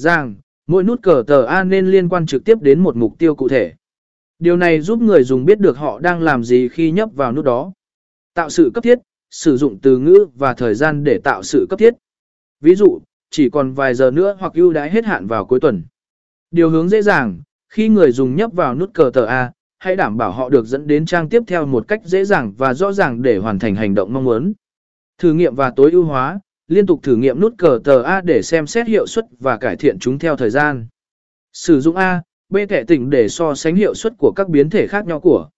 Rằng, mỗi nút cờ tờ A nên liên quan trực tiếp đến một mục tiêu cụ thể. Điều này giúp người dùng biết được họ đang làm gì khi nhấp vào nút đó. Tạo sự cấp thiết, sử dụng từ ngữ và thời gian để tạo sự cấp thiết. Ví dụ, chỉ còn vài giờ nữa hoặc ưu đãi hết hạn vào cuối tuần. Điều hướng dễ dàng, khi người dùng nhấp vào nút cờ tờ A, hãy đảm bảo họ được dẫn đến trang tiếp theo một cách dễ dàng và rõ ràng để hoàn thành hành động mong muốn. Thử nghiệm và tối ưu hóa, liên tục thử nghiệm nút cờ tờ A để xem xét hiệu suất và cải thiện chúng theo thời gian. Sử dụng A, B thẻ tỉnh để so sánh hiệu suất của các biến thể khác nhau của